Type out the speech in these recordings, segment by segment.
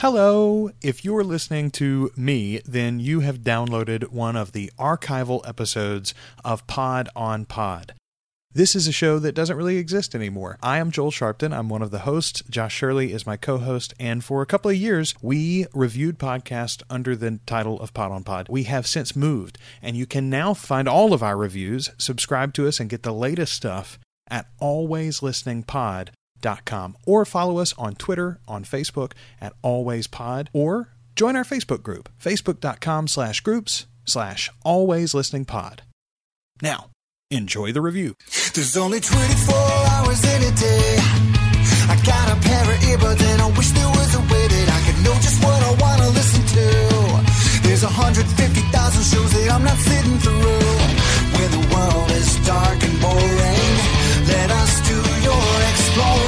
Hello. If you're listening to me, then you have downloaded one of the archival episodes of Pod on Pod. This is a show that doesn't really exist anymore. I am Joel Sharpton. I'm one of the hosts. Josh Shirley is my co host. And for a couple of years, we reviewed podcasts under the title of Pod on Pod. We have since moved, and you can now find all of our reviews, subscribe to us, and get the latest stuff at alwayslisteningpod.com or follow us on Twitter, on Facebook at alwayspod, or join our Facebook group, facebook.com slash groups slash alwayslisteningpod. Now, enjoy the review. There's only 24 hours in a day. I got a pair of earbuds and I wish there was a way that I could know just what I want to listen to. There's 150,000 shows that I'm not sitting through. When the world is dark and boring, let us do your exploring.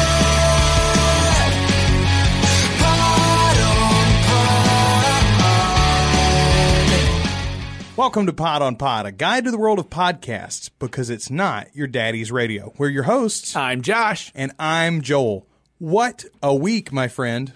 Welcome to Pod on Pod, a guide to the world of podcasts because it's not your daddy's radio. We're your hosts, I'm Josh. and I'm Joel. What a week, my friend.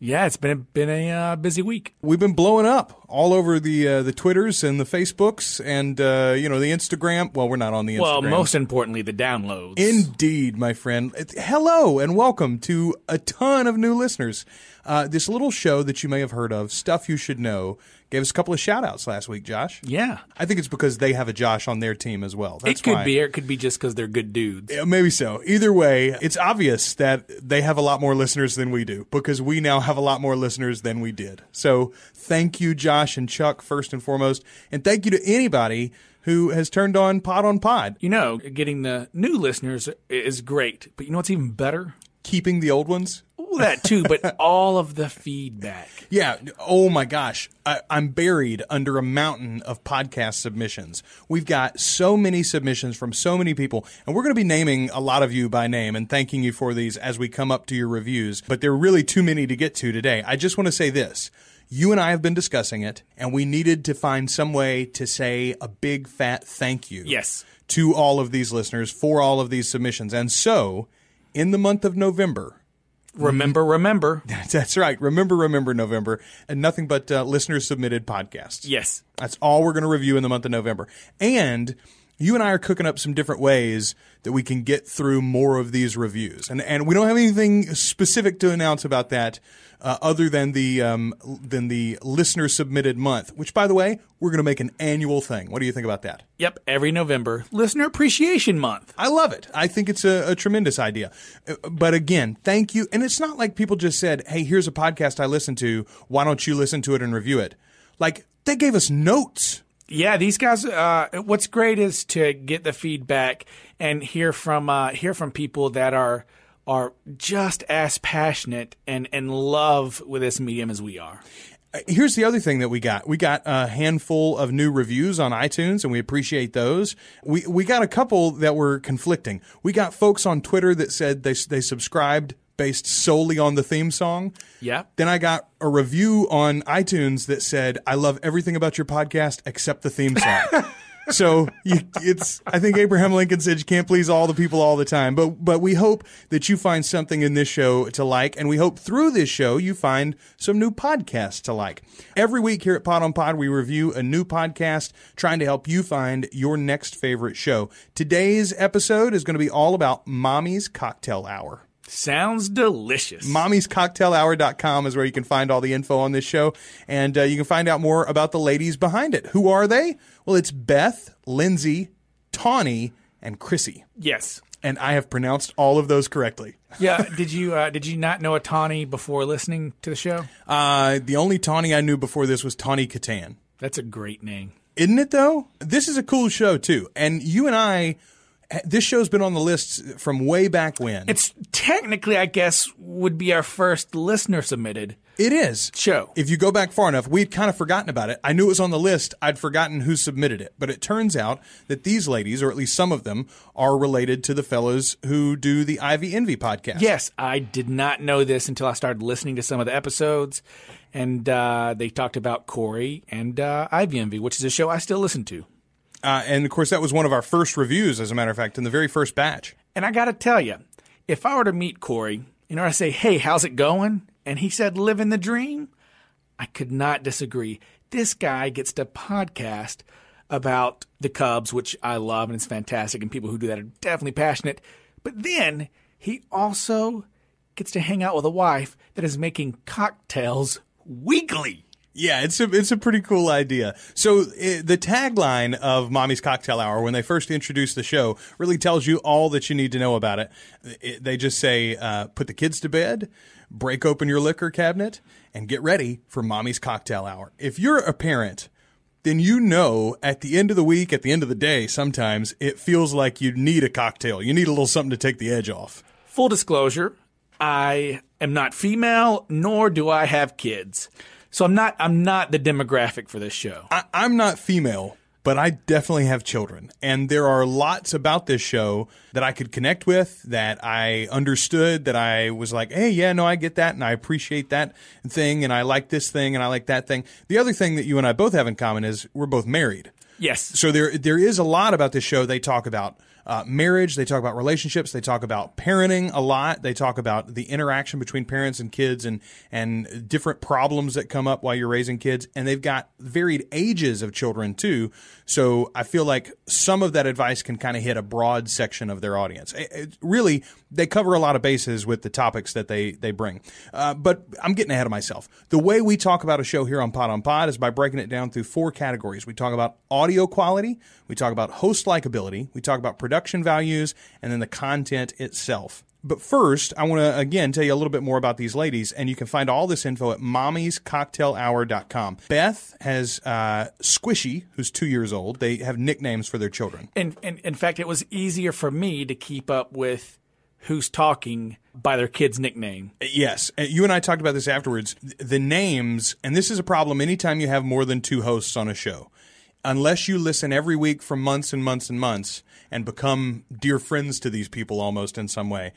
Yeah, it's been a, been a uh, busy week. We've been blowing up all over the uh, the Twitters and the Facebooks and uh, you know the Instagram. Well, we're not on the Instagram. Well, most importantly, the downloads. Indeed, my friend. Hello and welcome to a ton of new listeners. Uh, this little show that you may have heard of, Stuff You Should Know, gave us a couple of shout outs last week, Josh. yeah, I think it's because they have a Josh on their team as well. That's it could why. be, or it could be just because they're good dudes. Yeah, Maybe so. Either way, it's obvious that they have a lot more listeners than we do because we now have a lot more listeners than we did. So thank you, Josh and Chuck, first and foremost. And thank you to anybody who has turned on Pod on Pod, You know, getting the new listeners is great, but you know what's even better? keeping the old ones. That too, but all of the feedback. Yeah. Oh my gosh. I, I'm buried under a mountain of podcast submissions. We've got so many submissions from so many people, and we're going to be naming a lot of you by name and thanking you for these as we come up to your reviews. But there are really too many to get to today. I just want to say this. You and I have been discussing it, and we needed to find some way to say a big fat thank you Yes. to all of these listeners for all of these submissions. And so, in the month of November, Remember, remember. that's right. Remember, remember November, and nothing but uh, listener submitted podcasts. Yes. That's all we're going to review in the month of November. And you and I are cooking up some different ways that we can get through more of these reviews. And and we don't have anything specific to announce about that uh, other than the um, than the listener submitted month, which by the way, we're going to make an annual thing. What do you think about that? Yep, every November, Listener Appreciation Month. I love it. I think it's a, a tremendous idea. Uh, But again, thank you. And it's not like people just said, hey, here's a podcast I listen to. Why don't you listen to it and review it? Like, they gave us notes. Yeah, these guys. Uh, what's great is to get the feedback and hear from uh, hear from people that are are just as passionate and and love with this medium as we are. Uh, Here's the other thing that we got. We got a handful of new reviews on iTunes, and we appreciate those. We we got a couple that were conflicting. We got folks on Twitter that said they they subscribed based solely on the theme song. Yeah. Then I got a review on iTunes that said, "I love everything about your podcast except the theme song." So you, it's. I think Abraham Lincoln said you can't please all the people all the time. But but we hope that you find something in this show to like, and we hope through this show you find some new podcasts to like. Every week here at Pod on Pod, we review a new podcast, trying to help you find your next favorite show. Today's episode is going to be all about Mommy's Cocktail Hour. Sounds delicious. Mommy'sCocktailHour.com is where you can find all the info on this show. And uh, you can find out more about the ladies behind it. Who are they? Well, it's Beth, Lindsay, Tawny, and Chrissy. yes. And I have pronounced all of those correctly. Yeah. did you uh, did you not know a Tawny before listening to the show? Uh, the only Tawny I knew before this was Tawny Kitaen. That's a great name. Isn't it though? This is a cool show too. And you and I, this show's been on the list from way back when. It's technically, I guess, would be our first listener submitted It is. show. If you go back far enough, we'd kind of forgotten about it. I knew it was on the list. I'd forgotten who submitted it. But it turns out that these ladies, or at least some of them, are related to the fellows who do the Ivy Envy podcast. Yes, I did not know this until I started listening to some of the episodes, and uh, they talked about Corey and uh, Ivy Envy, which is a show I still listen to. Uh, and of course, that was one of our first reviews, as a matter of fact, in the very first batch. And I got to tell you, if I were to meet Corey, you know, I say, "Hey, how's it going?" and he said, "Living the dream," I could not disagree. This guy gets to podcast about the Cubs, which I love and it's fantastic, and people who do that are definitely passionate. But then he also gets to hang out with a wife that is making cocktails weekly. Yeah, it's a it's a pretty cool idea. So i the tagline of Mommy's Cocktail Hour, when they first introduced the show, really tells you all that you need to know about it. It- they just say, uh, "Put the kids to bed, break open your liquor cabinet, and get ready for Mommy's Cocktail Hour." If you're a parent, then you know at the end of the week, at the end of the day, sometimes it feels like you need a cocktail. You need a little something to take the edge off. Full disclosure, I am not female, nor do I have kids. So I'm not I'm not the demographic for this show. I, I'm not female, but I definitely have children. And there are lots about this show that I could connect with, that I understood, that I was like, hey, yeah, no, I get that. And I appreciate that thing. And I like this thing. And I like that thing. The other thing that you and I both have in common is we're both married. Yes. So there, there is a lot about this show. They talk about uh, marriage. They talk about relationships. They talk about parenting a lot. They talk about the interaction between parents and kids and and different problems that come up while you're raising kids. And they've got varied ages of children too. So I feel like some of that advice can kind of hit a broad section of their audience. It- it- really, they cover a lot of bases with the topics that they they bring. Uh, but I'm getting ahead of myself. The way we talk about a show here on Pod on Pod is by breaking it down through four categories. We talk about audio quality, we talk about host likability, we talk about production values, and then the content itself. But first, I want to again tell you a little bit more about these ladies, and you can find all this info at mommy'scocktailhour.com. Beth has uh, Squishy, who's two years old. They have nicknames for their children. And, in in fact, it was easier for me to keep up with who's talking by their kid's nickname. Yes, Uh, you and I talked about this afterwards. The names, and this is a problem anytime you have more than two hosts on a show. Unless you listen every week for months and months and months and become dear friends to these people almost in some way,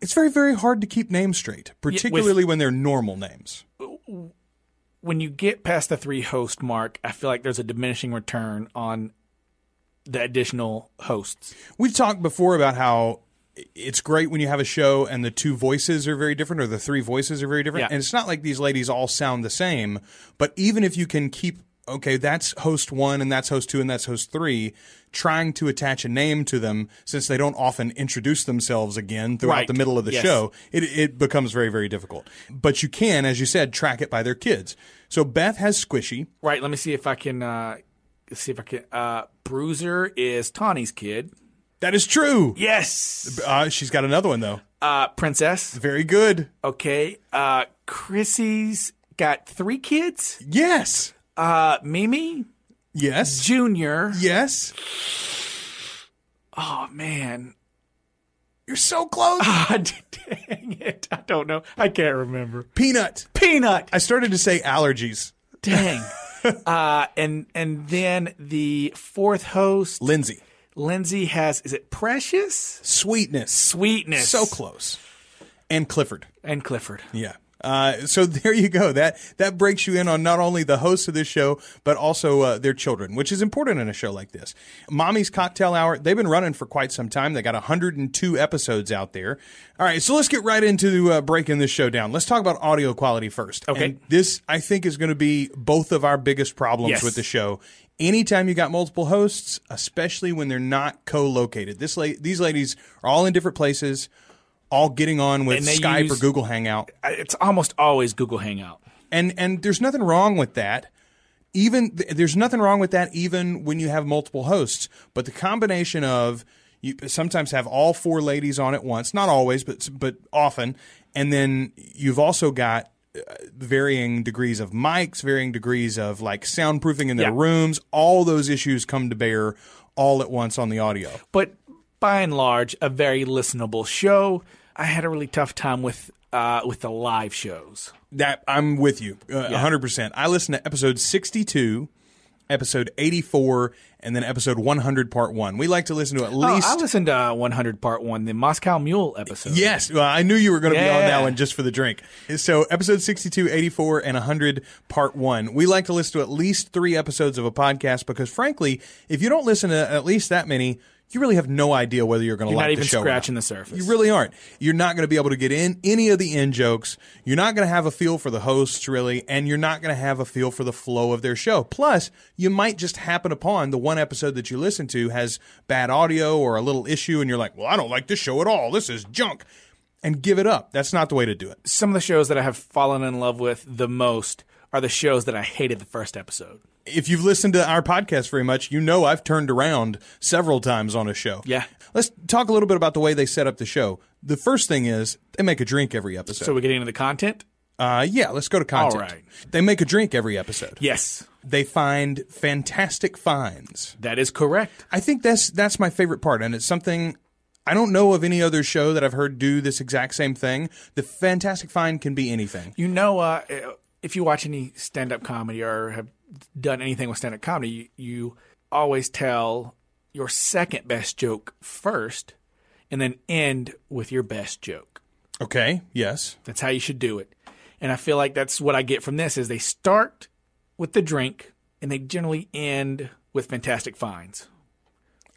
it's very, very hard to keep names straight, particularly when they're normal names. When you get past the three host mark, I feel like there's a diminishing return on the additional hosts. We've talked before about how it's great when you have a show and the two voices are very different or the three voices are very different. Yeah. And it's not like these ladies all sound the same, but even if you can keep okay, that's host 1 and that's host 2 and that's host 3, trying to attach a name to them since they don't often introduce themselves again throughout Right. the middle of the Yes. show, it it becomes very very difficult. But you can as you said track it by their kids. So Beth has Squishy. Right. Let me see if I can uh, see if I can. Uh, Bruiser is Tawny's kid. That is true. Yes. Uh, she's got another one though. Uh, Princess. Very good. Okay. Uh, Chrissy's got three kids. Yes. Uh, Mimi Yes. Junior. Yes. Oh man. You're so close. Ah, dang it. I don't know. I can't remember. Peanut. Peanut. I started to say allergies. Dang. uh, and and then the fourth host, Lindsay. Lindsay has is it Precious? Sweetness. Sweetness. So close. And Clifford. And Clifford. Yeah. Uh, so there you go. That that breaks you in on not only the hosts of this show, but also uh, their children, which is important in a show like this. Mommy's Cocktail Hour. They've been running for quite some time. They got 102 episodes out there. All right, so let's get right into uh, breaking this show down. Let's talk about audio quality first. Okay. And this, I think, is going to be both of our biggest problems Yes. with the show. Anytime you got multiple hosts, especially when they're not co-located, this la- these ladies are all in different places, all getting on with Skype use- or Google Hangout It's almost always Google Hangout. and and there's nothing wrong with that even there's nothing wrong with that even when you have multiple hosts but the combination of you sometimes have all four ladies on at once not always but but often and then you've also got uh, varying degrees of mics varying degrees of like soundproofing in their Yeah. rooms all those issues come to bear all at once on the audio but by and large, a very listenable show. I had a really tough time with uh, with the live shows. That I'm with you, uh, 100%. I listened to episode 62, episode 84, and then episode 100, part one. We like to listen to at Oh, least. I listened to uh, 100 Part One, the Moscow Mule episode. Yes, well, I knew you were going to be on that one just for the drink. So, episode 62, 84, and 100, part one. We like to listen to at least three episodes of a podcast because, frankly, if you don't listen to at least that many, you really have no idea whether you're going to like not the even show. or scratching not. the surface. You really aren't. You're not going to be able to get in any of the in jokes. You're not going to have a feel for the hosts, really, and you're not going to have a feel for the flow of their show. Plus, you might just happen upon the one episode that you listen to has bad audio or a little issue, and you're like, well, I don't like this show at all. This is junk. And give it up. That's not the way to do it. Some of the shows that I have fallen in love with the most are the shows that I hated the first episode. If you've listened to our podcast very much, you know I've turned around several times on a show. Yeah. Let's talk a little bit about the way they set up the show. The first thing is they make a drink every episode. So we're getting into the content. Uh, yeah, let's go to content. All right. They make a drink every episode. Yes, They find fantastic finds. that is correct. I think that's that's my favorite part, and it's something I don't know of any other show that I've heard do this exact same thing. The fantastic find can be anything. You know, uh, if you watch any stand up comedy or have done anything with stand up comedy, you, you always tell your second best joke first and then end with your best joke. Okay. Yes. That's how you should do it. And I feel like that's what I get from this is they start with the drink and they generally end with fantastic finds.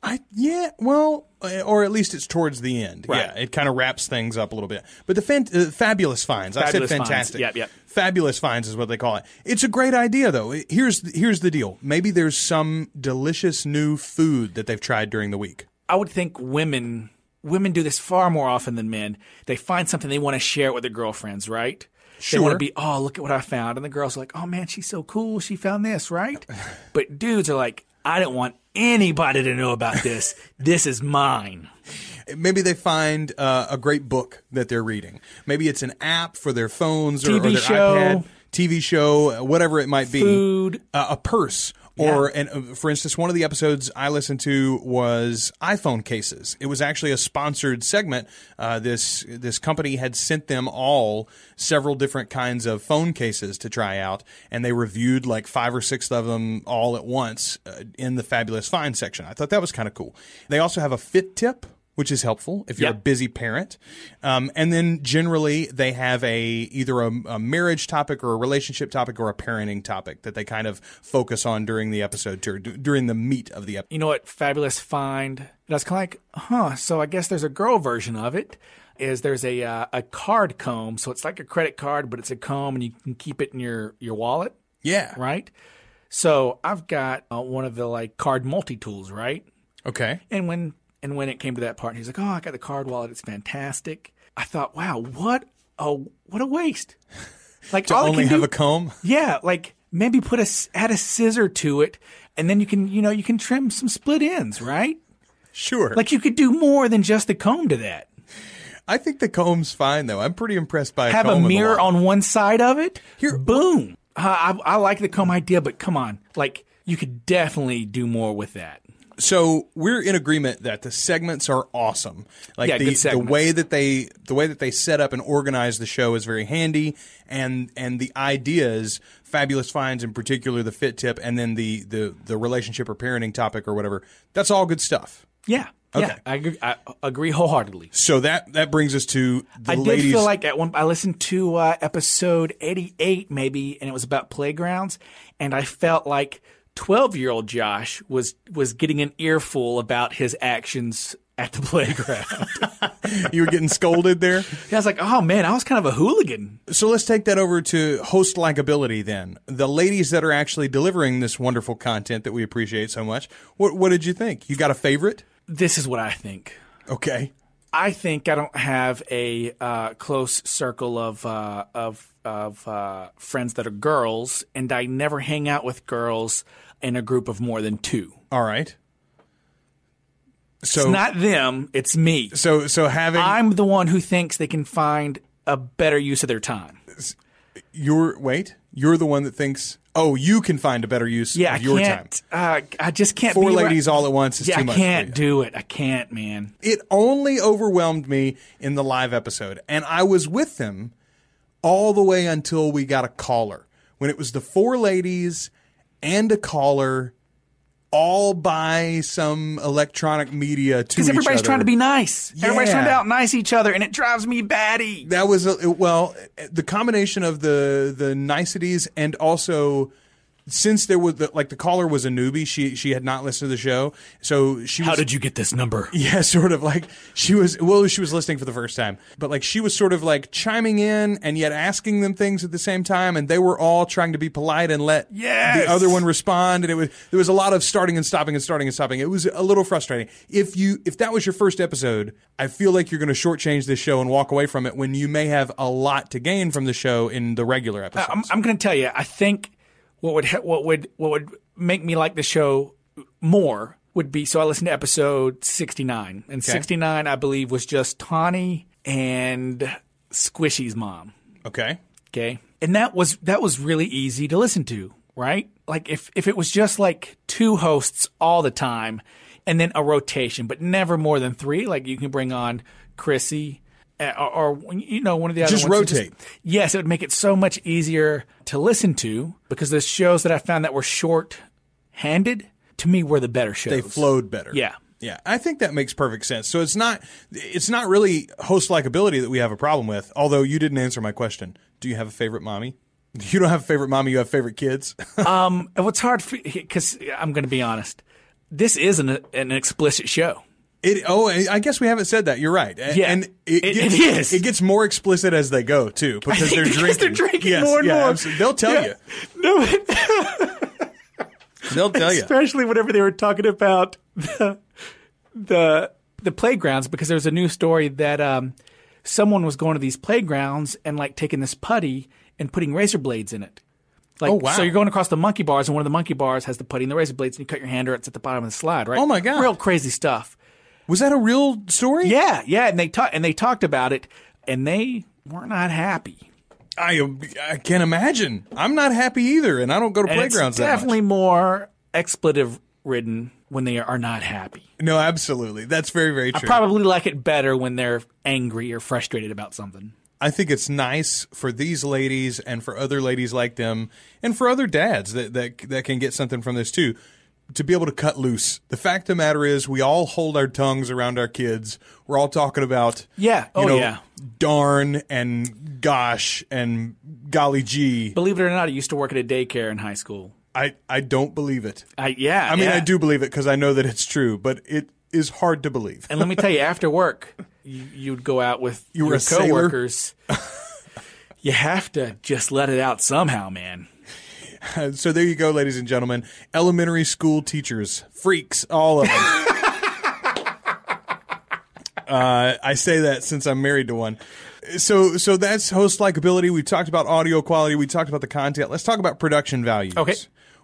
I yeah, well, uh, or at least it's towards the end. Right. Yeah, it kind of wraps things up a little bit. But the fan- uh, fabulous finds. I Fabulous said finds. fantastic. Yep, yep. Fabulous finds is what they call it. It's a great idea though. Here's here's the deal. Maybe there's some delicious new food that they've tried during the week. I would think women women do this far more often than men. They find something they want to share it with their girlfriends, right? Sure. They want to be, oh, look at what I found. And the girls are like, oh man, she's so cool. She found this, right? but dudes are like, I don't want anybody to know about this. this is mine. Maybe they find uh, a great book that they're reading. Maybe it's an app for their phones or, or their show. iPad, TV show, whatever it might be. Food. uh, a purse. Or, and uh, for instance, one of the episodes I listened to was iPhone cases. It was actually a sponsored segment. Uh, this this company had sent them all several different kinds of phone cases to try out, and they reviewed like five or six of them all at once uh, in the fabulous find section. I thought that was kind of cool. They also have a fit tip which is helpful if you're Yep. a busy parent. Um, and then generally they have a either a, a marriage topic or a relationship topic or a parenting topic that they kind of focus on during the episode, dur- during the meat of the episode. You know what? Fabulous find. Was kind of like, huh. So I guess there's a girl version of it. Is there's a uh, a card comb, so it's like a credit card, but it's a comb, and you can keep it in your your wallet. Yeah. right? So I've got uh, one of the like card multi tools, right? Okay. And when and when it came to that part, he's like, "Oh, I got the card wallet. It's fantastic." I thought, "Wow, what a what a waste!" Like To only have do- a comb. yeah, like maybe put a add a scissor to it, and then you can you know you can trim some split ends, right? Sure. Like you could do more than just the comb to that. I think the comb's fine though. I'm pretty impressed by Have a comb in mirror on one side of it. Here- boom. Uh, I, I like the comb idea, but come on, like you could definitely do more with that. So we're in agreement that the segments are awesome. Like Yeah, the, the way that they the way that they set up and organize the show is very handy and and the ideas fabulous finds in particular the fit tip and then the the the relationship or parenting topic or whatever that's all good stuff. Yeah. Okay. Yeah, I agree, I agree wholeheartedly. So that that brings us to the I did ladies. feel like at one I listened to uh, episode 88 maybe and it was about playgrounds and I felt like 12-year-old Josh was was getting an earful about his actions at the playground. you were getting scolded there. I was like, "Oh man, I was kind of a hooligan." So let's take that over to host likability then. The ladies that are actually delivering this wonderful content that we appreciate so much. What what did you think? You got a favorite? This is what I think. Okay. I think I don't have a uh, close circle of uh, of of uh, friends that are girls, and I never hang out with girls in a group of more than two. All right. So it's not them; it's me. so so having I'm the one who thinks they can find a better use of their time. you're wait, you're the one that thinks, "Oh, you can find a better use Yeah, of your time." can't. Uh, I just can't. Four ladies all at once is yeah, too much I can't do it. I can't, man. it only overwhelmed me in the live episode. And I was with them all the way until we got a caller. When it was the four ladies and a caller, all by some electronic media to Because everybody's other. trying to be nice. Everybody's trying to out nice each other, and it drives me batty. That was a, well, the combination of the the niceties and also since there was the, like the caller was a newbie, she she had not listened to the show, so she. How was, did you get this number? Yeah, sort of like she was. Well, she was listening for the first time, but like she was sort of like chiming in and yet asking them things at the same time, and they were all trying to be polite and let Yes. the other one respond. And it was there was a lot of starting and stopping and starting and stopping. It was a little frustrating. If you if that was your first episode, I feel like you're going to shortchange this show and walk away from it when you may have a lot to gain from the show in the regular uh, episodes. I'm, I'm going to tell you. I think what would what would what would make me like the show more would be so I listened to episode 69, and 69 I believe was just Tawny and Squishy's mom. okay. Okay. And that was that was really easy to listen to, right? Like if if it was just like two hosts all the time and then a rotation, but never more than 3, like you can bring on Chrissy Uh, or, or you know one of the other Just rotate. yes, it would make it so much easier to listen to because the shows that I found that were short-handed to me were the better shows. They flowed better. Yeah. Yeah, I think that makes perfect sense. So it's not it's not really host likability that we have a problem with. Although you didn't answer my question. Do you have a favorite mommy? You don't have a favorite mommy. You have favorite kids. Um, and What's hard because I'm going to be honest, this isn't a, an explicit show. It, oh, I guess we haven't said that. You're right. A- Yeah, and it- gets, it is. It gets more explicit as they go too, because they're because drinking. they're drinking Yes, more and yeah, more. absolutely. They'll tell Yeah. you. No, but They'll tell you. especially whenever they were talking about the the, the playgrounds, because there was a new story that um, someone was going to these playgrounds and like taking this putty and putting razor blades in it. Like, Oh, wow. So you're going across the monkey bars, and one of the monkey bars has the putty and the razor blades, and you cut your hand, or it's at the bottom of the slide, right? Oh, my God. Real crazy stuff. Was that a real story? Yeah, yeah, and they ta- and they talked about it, and they were not happy. I I can imagine. I'm not happy either, and I don't go to And playgrounds it's that much. definitely more expletive ridden when they are not happy. No, absolutely. That's very very true. I true. probably like it better when they're angry or frustrated about something. I think it's nice for these ladies and for other ladies like them and for other dads that, that that can get something from this too to be able to cut loose. The fact of the matter is we all hold our tongues around our kids. We're all talking about Yeah. you Oh, know, yeah. darn and gosh and golly gee. Believe it or not, I used to work at a daycare in high school. I I don't believe it. I yeah. I mean yeah. I do believe it cuz I know that it's true, but it is hard to believe. And let me tell you, after work, you, you'd go out with You your coworkers. you have to just let it out somehow, man. So there you go, ladies and gentlemen. Elementary school teachers, freaks, all of them. uh, I say that since I'm married to one. So, so that's host likability. We talked about audio quality. We talked about the content. Let's talk about production values. Okay.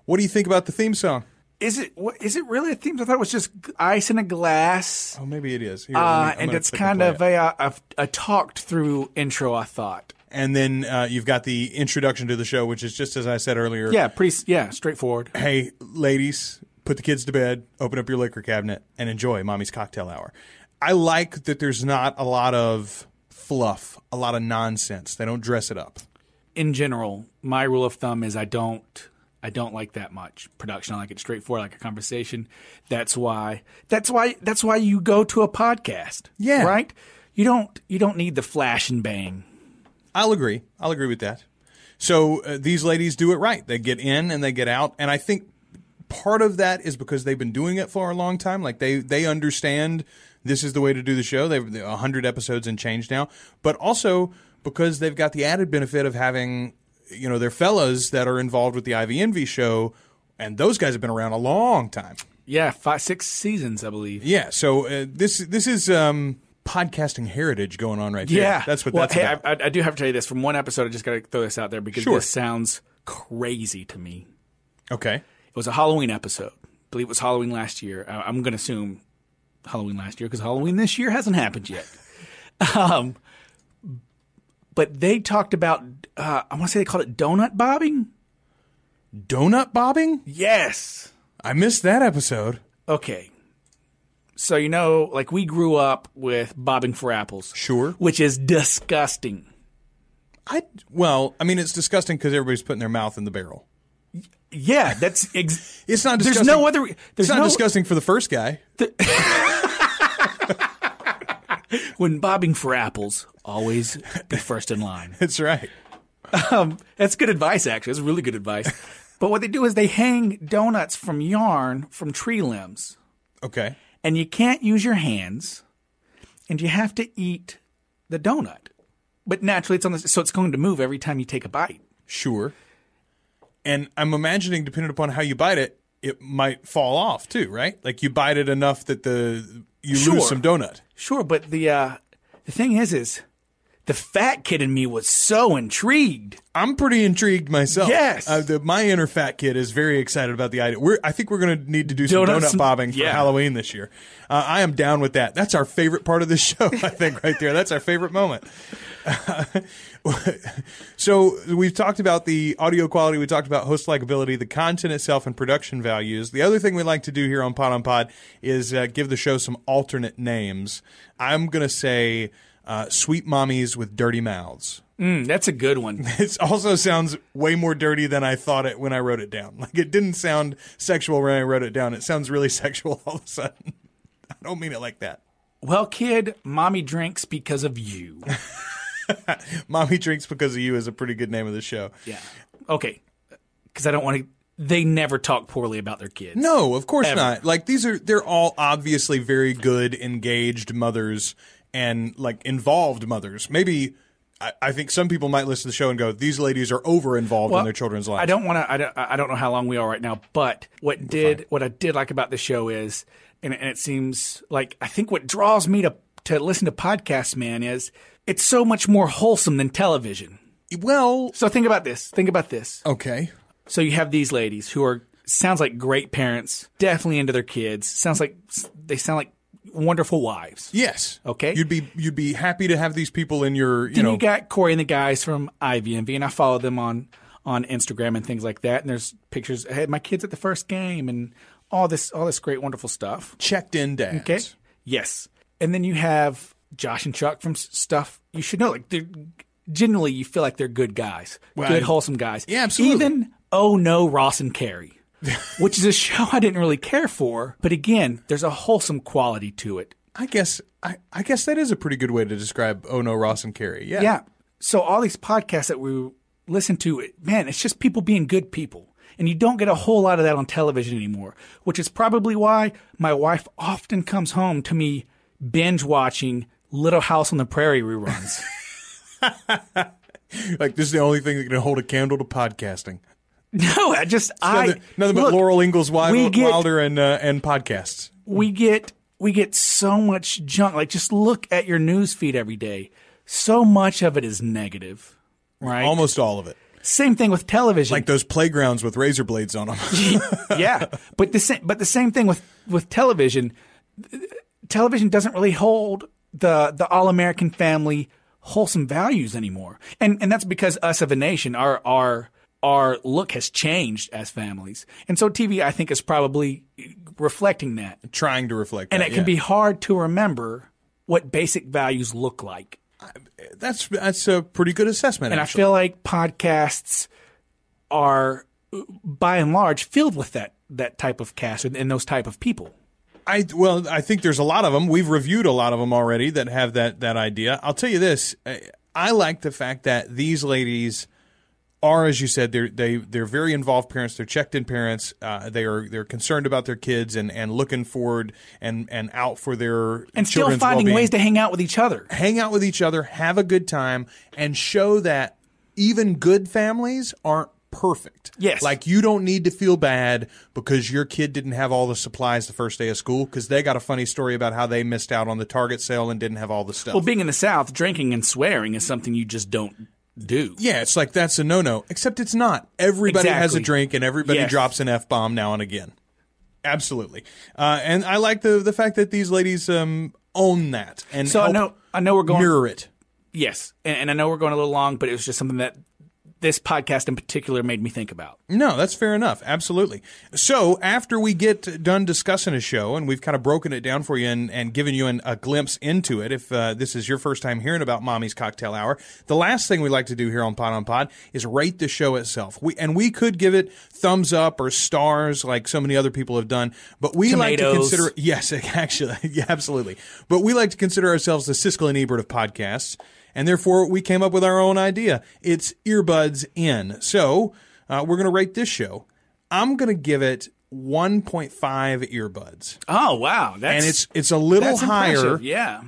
What do you think about the theme song? Is it what, is it really a theme? I thought it was just ice in a glass. Oh, maybe it is. Here, Uh, I'm and it's kind of it. a, a, a talked through intro, I thought. And then uh, you've got the introduction to the show, which is just as I said earlier. Yeah, pretty, yeah, straightforward. hey, ladies, put the kids to bed, open up your liquor cabinet, and enjoy mommy's cocktail hour. I like that there's not a lot of fluff, a lot of nonsense. They don't dress it up. In general, my rule of thumb is I don't, I don't like that much production. I like it straightforward, like a conversation. That's why. That's why. That's why you go to a podcast. Yeah. Right. You don't. You don't need the flash and bang. I'll agree. I'll agree with that. So uh, these ladies do it right. They get in and they get out, and I think part of that is because they've been doing it for a long time. Like they they understand this is the way to do the show. They've a hundred episodes and change now, but also because they've got the added benefit of having you know their fellas that are involved with the Ivy Envy show, and those guys have been around a long time. Yeah, five, six seasons, I believe. Yeah. So uh, this this is. Um, Podcasting heritage going on right there. Yeah, that's what well, that's hey, about. I, I, do have to tell you this from one episode. I just got to throw this out there because Sure. this sounds crazy to me. okay. It was a Halloween episode. I believe it was Halloween last year. I, I'm going to assume Halloween last year because Halloween this year hasn't happened yet. um, but they talked about, uh, I want to say they called it donut bobbing. Donut bobbing? Yes. I missed that episode. Okay. So, you know, like we grew up with bobbing for apples. Sure. Which is disgusting. I well, I mean, it's disgusting because everybody's putting their mouth in the barrel. Yeah, that's ex- It's not. There's Disgusting. no other. It's There's not no disgusting for the first guy. when bobbing for apples. Always be first in line. That's right. Um, that's good advice, actually. That's really good advice. but what they do is they hang donuts from yarn from tree limbs, Okay. And you can't use your hands, and you have to eat the donut. But naturally, it's on the so it's going to move every time you take a bite. Sure. And I'm imagining, depending upon how you bite it, it might fall off too, right? Like you bite it enough that the you Sure. lose some donut. Sure, but the uh, the thing is, is the fat kid in me was so intrigued. I'm pretty intrigued myself. Yes. uh, the, my inner fat kid is very excited about the idea. We're, I think we're going to need to do some Donuts- donut bobbing for yeah. Halloween this year. Uh, I am down with that. That's our favorite part of the show. I think right there. That's our favorite moment. so we've talked about the audio quality. We talked about host likability, the content itself, and production values. The other thing we like to do here on Pod on Pod is uh, give the show some alternate names. I'm going to say uh, "Sweet Mommies with Dirty Mouths." Mm, that's a good one. It also sounds way more dirty than I thought it when I wrote it down. Like it didn't sound sexual when I wrote it down. It sounds really sexual all of a sudden. I don't mean it like that. Well, kid, mommy drinks because of you. Mommy drinks because of you is a pretty good name of the show. Yeah. Okay. Because I don't want to. They never talk poorly about their kids. No, of course Ever. not. Like these are they're all obviously very good, engaged mothers and like involved mothers. Maybe I, I think some people might listen to the show and go, "These ladies are over involved in their children's lives." I don't want to. I don't, I don't know how long we are right now, but what did what I did like about the show is, and, and it seems like I think what draws me to to listen to podcasts, man, is it's so much more wholesome than television. Well, So think about this. Think about this. okay. So you have these ladies who are sounds like great parents, definitely into their kids. Sounds like they sound like wonderful wives. Yes. Okay. You'd be you'd be happy to have these people in your you then know you got Corey and the guys from Ivy Envy, and I follow them on on Instagram and things like that. And there's pictures. Hey, my kids at the first game, and all this all this great, wonderful stuff. checked in dads. Okay. Yes. And then you have Josh and Chuck from stuff you should know. Like they're generally, you feel like they're good guys, good wholesome guys. Yeah, absolutely. Even oh no, Ross and Carrie, which is a show I didn't really care for, but again, there's a wholesome quality to it. I guess I, I guess that is a pretty good way to describe Oh No Ross and Carrie. Yeah. Yeah. So all these podcasts that we listen to, man, it's just people being good people. And you don't get a whole lot of that on television anymore, which is probably why my wife often comes home to me binge watching Little House on the Prairie reruns. Like this is the only thing that can hold a candle to podcasting. no, I just I Nothing, nothing but Laura Ingalls Wilder, get- Wilder and uh, and podcasts. we get we get so much junk. Like just look at your news feed every day. So much of it is negative, right? Almost all of it. Same thing with television. Like those playgrounds with razor blades on them. yeah, but the same, but the same thing with with television. Television doesn't really hold the the all American family wholesome values anymore, and and that's because us of a nation, our our our look has changed as families, and so TV I think is probably reflecting that, trying to reflect that. and that, it can yeah. be hard to remember what basic values look like. that's that's a pretty good assessment. And actually. I feel like podcasts are by and large filled with that that type of cast and, and those type of people. I well, I think there's a lot of them. We've reviewed a lot of them already that have that that idea. I'll tell you this: I, I like the fact that these ladies are, as you said, they're they they're very involved parents. They're checked in parents. Uh, they are they're concerned about their kids and and looking forward and and out for their And still finding well-being. ways to hang out with each other. hang out with each other, have a good time, and show that even good families aren't perfect. Yes. Like you don't need to feel bad because your kid didn't have all the supplies the first day of school because they got a funny story about how they missed out on the Target sale and didn't have all the stuff. Well, being in the South, drinking and swearing is something you just don't do. yeah, it's like that's a no no. Except it's not. Everybody has a drink and everybody Yes. drops an F bomb now and again. Absolutely. Uh, and I like the the fact that these ladies um, own that and So I know I know we're going mirror it. Yes, and, and I know we're going a little long, but it was just something that this podcast in particular made me think about. No, that's fair enough. Absolutely. So after we get done discussing a show and we've kind of broken it down for you and, and given you an, a glimpse into it, if uh, this is your first time hearing about Mommy's Cocktail Hour, the last thing we like to do here on Pod on Pod is rate the show itself. We and we could give it thumbs up or stars like so many other people have done, but we like to consider yes, actually, yeah, absolutely. But we like to consider ourselves the Siskel and Ebert of podcasts and therefore we came up with our own idea. It's earbuds in. So uh, we're going to rate this show. I'm going to give it 1.5 earbuds, Oh wow, that's and it's it's a little higher. impressive, Yeah,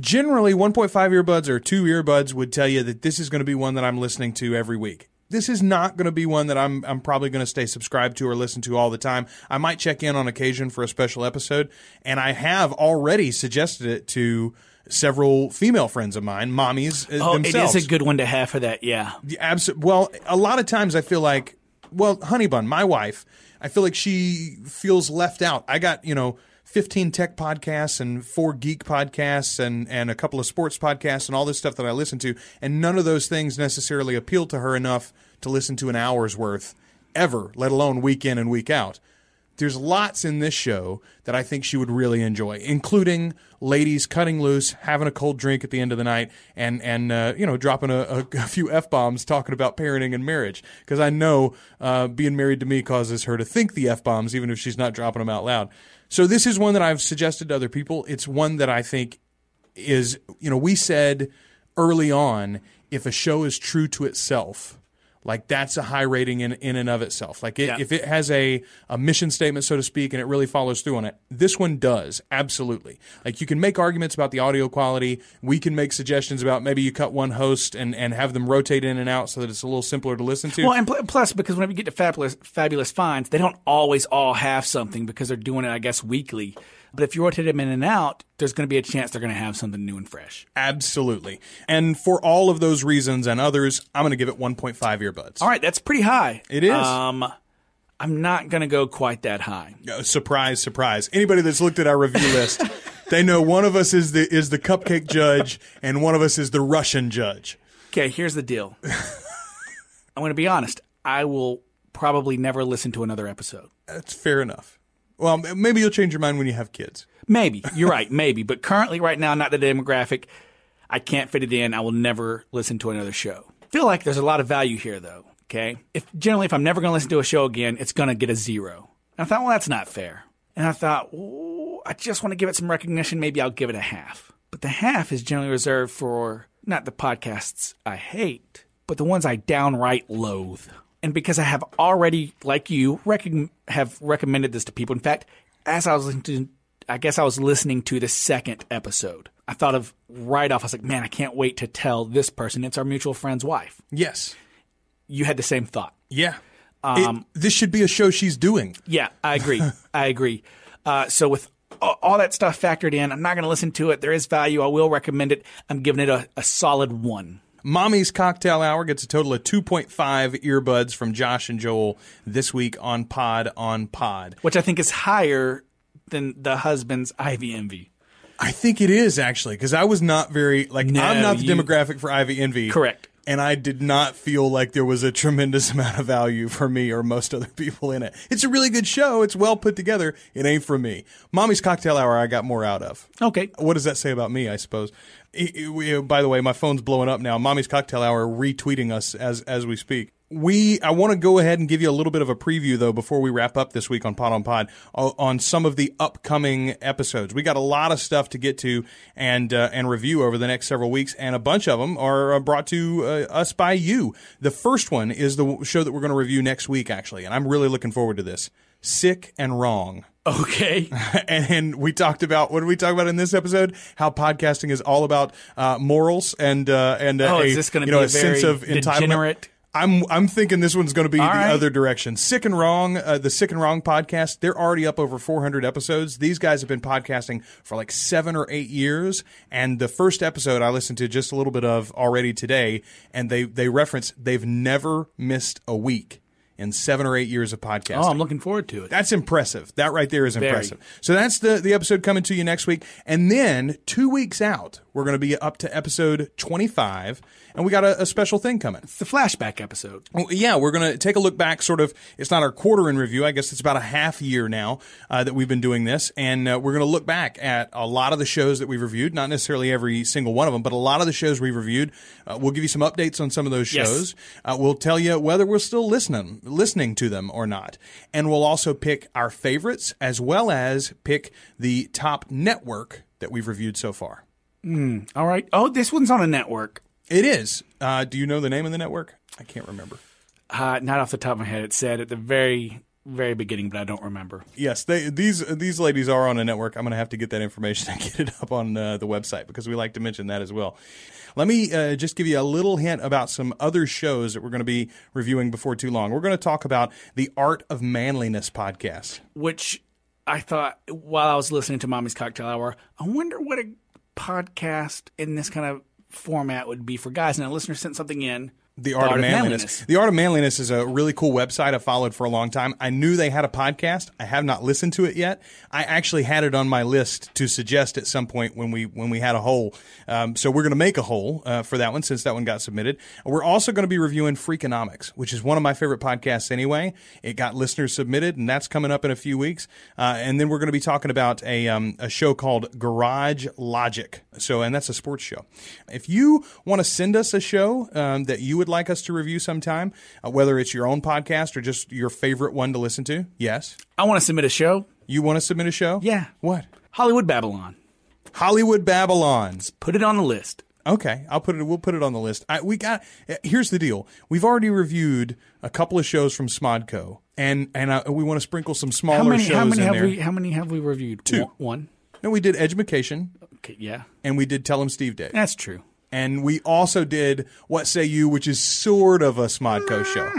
Generally, 1.5 earbuds or two earbuds would tell you that this is going to be one that I'm listening to every week. This is not going to be one that I'm I'm probably going to stay subscribed to or listen to all the time. I might check in on occasion for a special episode, and I have already suggested it to several female friends of mine, mommies uh, oh, themselves. it is a good one to have for that. Yeah, Abs- well, a lot of times I feel like, well, Honey Bun, my wife, I feel like she feels left out. I got, you know, 15 tech podcasts and four geek podcasts and, and a couple of sports podcasts and all this stuff that I listen to. And none of those things necessarily appeal to her enough to listen to an hour's worth ever, let alone week in and week out. There's lots in this show that I think she would really enjoy, including ladies cutting loose, having a cold drink at the end of the night, and and uh, you know dropping a, a, few f bombs, talking about parenting and marriage. Because I know uh, being married to me causes her to think the f bombs, even if she's not dropping them out loud. So this is one that I've suggested to other people. It's one that I think is you know we said early on if a show is true to itself like that's a high rating in, in and of itself like it, Yeah. if it has a, a mission statement so to speak and it really follows through on it this one does absolutely like you can make arguments about the audio quality we can make suggestions about maybe you cut one host and, and have them rotate in and out so that it's a little simpler to listen to Well, and pl- plus because whenever you get to fabulous, fabulous finds, they don't always all have something because they're doing it, I guess, weekly. But if you rotate them in and out, there's going to be a chance they're going to have something new and fresh. absolutely and for all of those reasons and others i'm going to give it 1.5 earbuds All right, that's pretty high. It is. Um, I'm not going to go quite that high. Uh, surprise, surprise. Anybody that's looked at our review list, they know one of us is the is the cupcake judge and one of us is the Russian judge. Okay, here's the deal. I'm going to be honest. I will probably never listen to another episode. That's fair enough. Well, maybe you'll change your mind when you have kids. Maybe. You're right. Maybe. But currently, right now, not the demographic. I can't fit it in. I will never listen to another show. Feel like there's a lot of value here, though. Okay. If generally, if I'm never going to listen to a show again, it's going to get a zero. And I thought, well, that's not fair. And I thought, I just want to give it some recognition. Maybe I'll give it a half. But the half is generally reserved for not the podcasts I hate, but the ones I downright loathe. And because I have already, like you, recog- have recommended this to people. In fact, as I was listening to, I guess I was listening to the second episode. I thought of right off. I was like, man, I can't wait to tell this person. It's our mutual friend's wife. Yes. You had the same thought. Yeah. It- this should be a show she's doing. Yeah, I agree. I agree. Uh, so with all, all that stuff factored in, I'm not going to listen to it. There is value. I will recommend it. I'm giving it a, a solid one. Mommy's Cocktail Hour gets a total of 2.5 earbuds from Josh and Joel this week on Pod on Pod. which I think is higher than the husband's Ivy Envy. I think it is actually because I was not very like No, I'm not the you- demographic for Ivy Envy. Correct. And I did not feel like there was a tremendous amount of value for me or most other people in it. It's a really good show. It's well put together. It ain't for me. Mommy's Cocktail Hour, I got more out of. Okay. What does that say about me? I suppose. I- I- we- uh, by the way, my phone's blowing up now. Mommy's Cocktail Hour retweeting us as as we speak. We I want to go ahead and give you a little bit of a preview though before we wrap up this week on Pod on Pod uh, on some of the upcoming episodes. We got a lot of stuff to get to and uh, and review over the next several weeks, and a bunch of them are uh, brought to uh, us by you. The first one is the show that we're going to review next week, actually, and I'm really looking forward to this. Sick and Wrong. Okay. and we talked about what did we talk about in this episode? How podcasting is all about uh, morals and uh, and uh, Oh, a, is this gonna you know, be a a sense of entitlement. I'm I'm thinking this one's going to be All the right. other direction. Sick and Wrong, uh, the Sick and Wrong podcast. They're already up over 400 episodes. These guys have been podcasting for like seven or eight years. And the first episode I listened to just a little bit of already today, and they they reference they've never missed a week in seven or eight years of podcasting. Oh, I'm looking forward to it. That's impressive. That right there is Very. impressive. So that's the the episode coming to you next week, and then two weeks out, we're going to be up to episode 25, and we got a, a special thing coming. It's the flashback episode. Well, yeah, we're going to take a look back. Sort of, it's not our quarter in review. I guess it's about a half year now uh, that we've been doing this, and uh, we're going to look back at a lot of the shows that we've reviewed. Not necessarily every single one of them, but a lot of the shows we've reviewed. Uh, we'll give you some updates on some of those Yes. shows. Uh, we'll tell you whether we're still listening listening to them or not, and we'll also pick our favorites as well as pick the top network that we've reviewed so far. All right. Oh, this one's on a network. It is. Uh, do you know the name of the network? I can't remember. Uh, not off the top of my head. It said at the very, very beginning, but I don't remember. Yes, they, these these ladies are on a network. I'm going to have to get that information and get it up on uh, the website because we like to mention that as well. Let me uh, just give you a little hint about some other shows that we're going to be reviewing before too long. We're going to talk about the Art of Manliness podcast. Which I thought while I was listening to Mommy's Cocktail Hour, I wonder what a podcast in this kind of format would be for guys. And a listener sent something in. The Art, of, manliness. The Art of Manliness is a really cool website I followed for a long time. I knew they had a podcast. I have not listened to it yet. I actually had it on my list to suggest at some point when we when we had a hole. Um, so we're going to make a hole uh, for that one since that one got submitted. We're also going to be reviewing Freakonomics, which is one of my favorite podcasts anyway. It got listeners submitted, and that's coming up in a few weeks. Uh, and then we're going to be talking about a um, a show called Garage Logic. So, and that's a sports show. If you want to send us a show um, that you would like us to review sometime, uh, whether it's your own podcast or just your favorite one to listen to, yes. I want to submit a show. You want to submit a show? Yeah. What? Hollywood Babylon. Hollywood Babylon. Put it on the list. Okay, I'll put it. We'll put it on the list. I, we got. uh, Here's the deal. We've already reviewed a couple of shows from Smodco, and and uh, we want to sprinkle some smaller How many? shows How many in have there. we? How many have we reviewed? Two. One- One. No, we did Edumacation, Okay. Yeah. and we did Tell 'Em Steve-Dave. That's true. And we also did What Say You, which is sort of a Smodco show.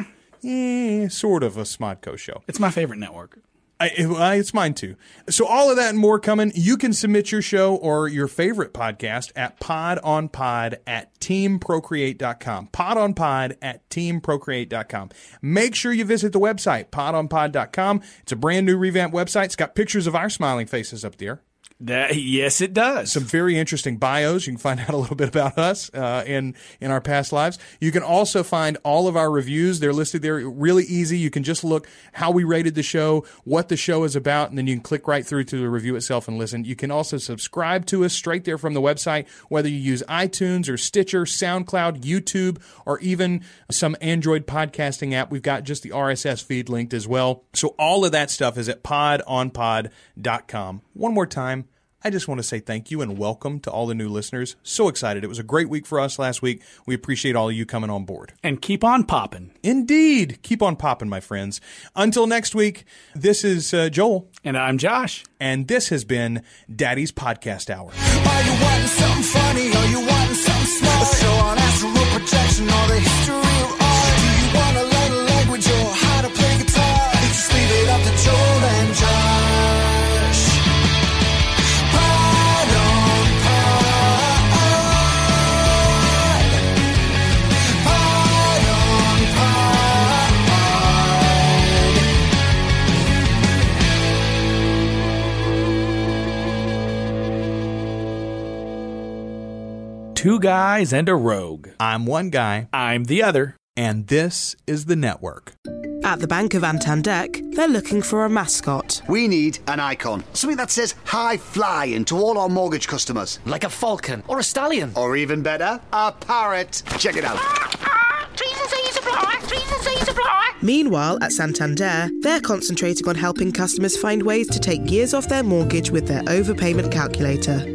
Eh, sort of a Smodco show. It's my favorite network. I, it- it's mine too. So all of that and more coming. You can submit your show or your favorite podcast at podonpod at teamprocreate.com. Podonpod at teamprocreate.com. Make sure you visit the website, podonpod.com. It's a brand new revamped website. It's got pictures of our smiling faces up there That, yes, it does. some very interesting bios. You can find out a little bit about us uh, in in our past lives. You can also find all of our reviews. They're listed there. Really easy. You can just look how we rated the show, what the show is about, and then you can click right through to the review itself and listen. You can also subscribe to us straight there from the website, whether you use iTunes or Stitcher, SoundCloud, YouTube, or even some Android podcasting app. We've got just the RSS feed linked as well. So all of that stuff is at podonpod.com. One more time. I just want to say thank you and welcome to all the new listeners. So excited. It was a great week for us last week. We appreciate all of you coming on board. and keep on popping. Indeed. Keep on popping, my friends. Until next week, this is uh, Joel, And I'm Josh. and this has been Daddy's Podcast Hour. Two guys and a rogue. I'm one guy, I'm the other. and this is the network. At the Bank of Antandek, they're looking for a mascot. We need an icon. Something that says high flying to all our mortgage customers. Like a falcon or a stallion. Or even better, a parrot. Check it out. Trees and C's apply. Trees supply. Meanwhile, at Santander, they're concentrating on helping customers find ways to take years off their mortgage with their overpayment calculator.